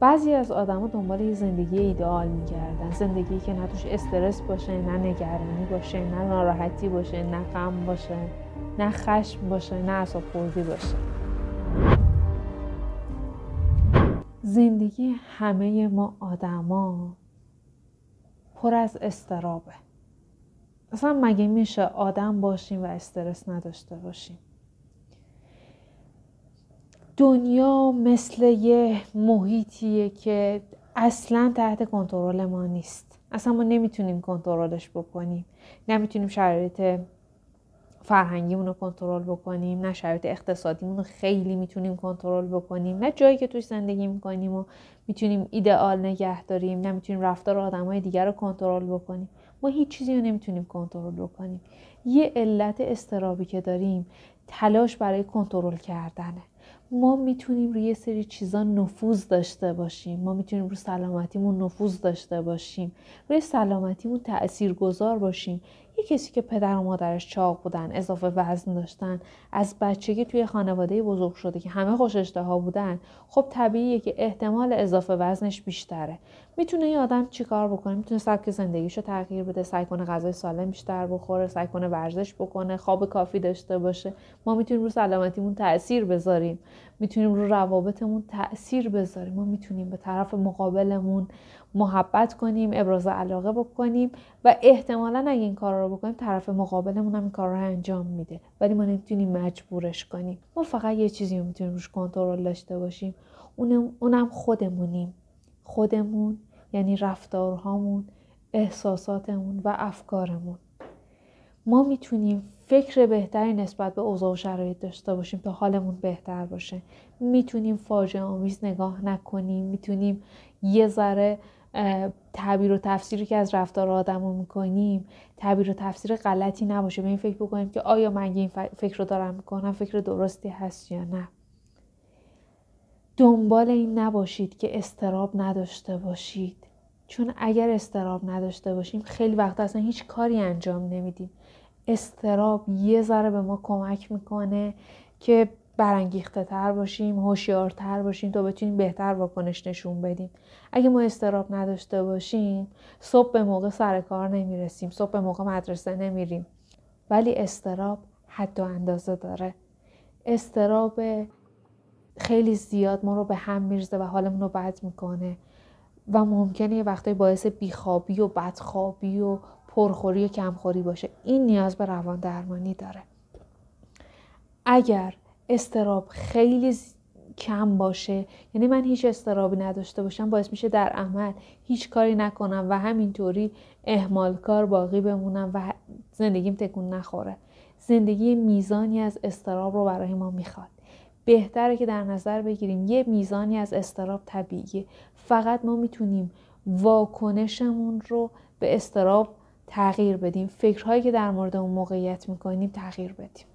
بعضی از آدما دنبال یه زندگی ایدئال میگردن. زندگی که نه توش استرس باشه نه نگرانی باشه نه ناراحتی باشه نه غم باشه نه خشم باشه نه اعصاب باشه. زندگی همه ما آدما پر از استرابه. اصلا مگه میشه آدم باشیم و استرس نداشته باشیم؟ دنیا مثل یه محیطیه که اصلا تحت کنترل ما نیست. اصلا ما نمی‌تونیم کنترلش بکنیم. نمی‌تونیم شرایط فرهنگیمون رو کنترل بکنیم نه شرایط اقتصادیمون رو خیلی می‌تونیم کنترل بکنیم. نه جایی که توش زندگی می‌کنیم و می‌تونیم ایدئال نگه داریم نه می‌تونیم رفتار آدمای دیگر رو کنترل بکنیم. ما هیچ چیزی رو نمی‌تونیم کنترل بکنیم. یه علت استرابی که داریم تلاش برای کنترل کردنه. ما می‌تونیم روی سری چیزا نفوذ داشته باشیم. ما می‌تونیم روی سلامتیمون نفوذ داشته باشیم. روی سلامتیمون تأثیر گذار باشیم. یه کسی که پدر و مادرش چاق بودن اضافه وزن داشتن از بچگی توی خانواده بزرگ شده که همه خوش ها بودن خب طبیعیه که احتمال اضافه وزنش بیشتره. می‌تونه یه آدم چیکار بکنه؟ می‌تونه سبک زندگیشو تغییر بده سعی کنه غذای سالم بیشتر بخوره سعی کنه ورزش بکنه خواب کافی داشته باشه. ما می‌تونیم رو سلامتیمون تاثیر بذاریم. می‌تونیم رو روابطمون تاثیر بذاریم. ما می‌تونیم به طرف مقابلمون محبت کنیم ابراز علاقه بکنیم و احتمالا اگه این کار رو بکنیم طرف مقابلمون هم این کار رو انجام میده. ولی ما نمی‌تونیم مجبورش کنیم. ما فقط یه چیزی رو می‌تونیم روش کنترل داشته باشیم. اونم, خودمونیم. خودمون یعنی رفتارهامون احساساتمون و افکارمون. ما می‌تونیم فکر بهتری نسبت به اوضاع و شرایط داشته باشیم تا حالمون بهتر باشه. می‌تونیم فاجعه آمیز نگاه نکنیم. می‌تونیم یه ذره تعبیر و تفسیری که از رفتار آدم رو می‌کنیم تعبیر و تفسیر غلطی نباشه. به این فکر بکنیم که آیا من این فکر رو دارم می‌کنم فکر درستی هست یا نه. دنبال این نباشید که استراب نداشته باشید. چون اگر استراب نداشته باشیم خیلی وقت اصلا هیچ کاری انجام نمیدیم. استراب یه ذره به ما کمک می‌کنه که برانگیخته تر باشیم هوشیارتر باشیم تا بتونیم بهتر واکنش نشون بدیم. اگه ما استراب نداشته باشیم صبح به موقع سر کار نمی‌رسیم صبح به موقع مدرسه نمیریم. ولی استراب حد و اندازه داره. استراب خیلی زیاد ما رو به هم میرزه و حالمون رو بد می‌کنه و ممکنه یه وقتایی باعث بیخوابی و بدخوابی و پرخوری و کمخوری باشه. این نیاز به روان درمانی داره. اگر استراب خیلی کم باشه یعنی من هیچ استرابی نداشته باشم باعث میشه در عمل هیچ کاری نکنم و همینطوری اهمال کار باقی بمونم و زندگیم تکون نخوره. زندگی میزانی از استراب رو برای ما می‌خواد. بهتره که در نظر بگیریم یه میزانی از استراب طبیعیه. فقط ما می‌تونیم واکنشمون رو به استراب تغییر بدیم. فکرهایی که در مورد اون موقعیت می‌کنیم تغییر بدیم.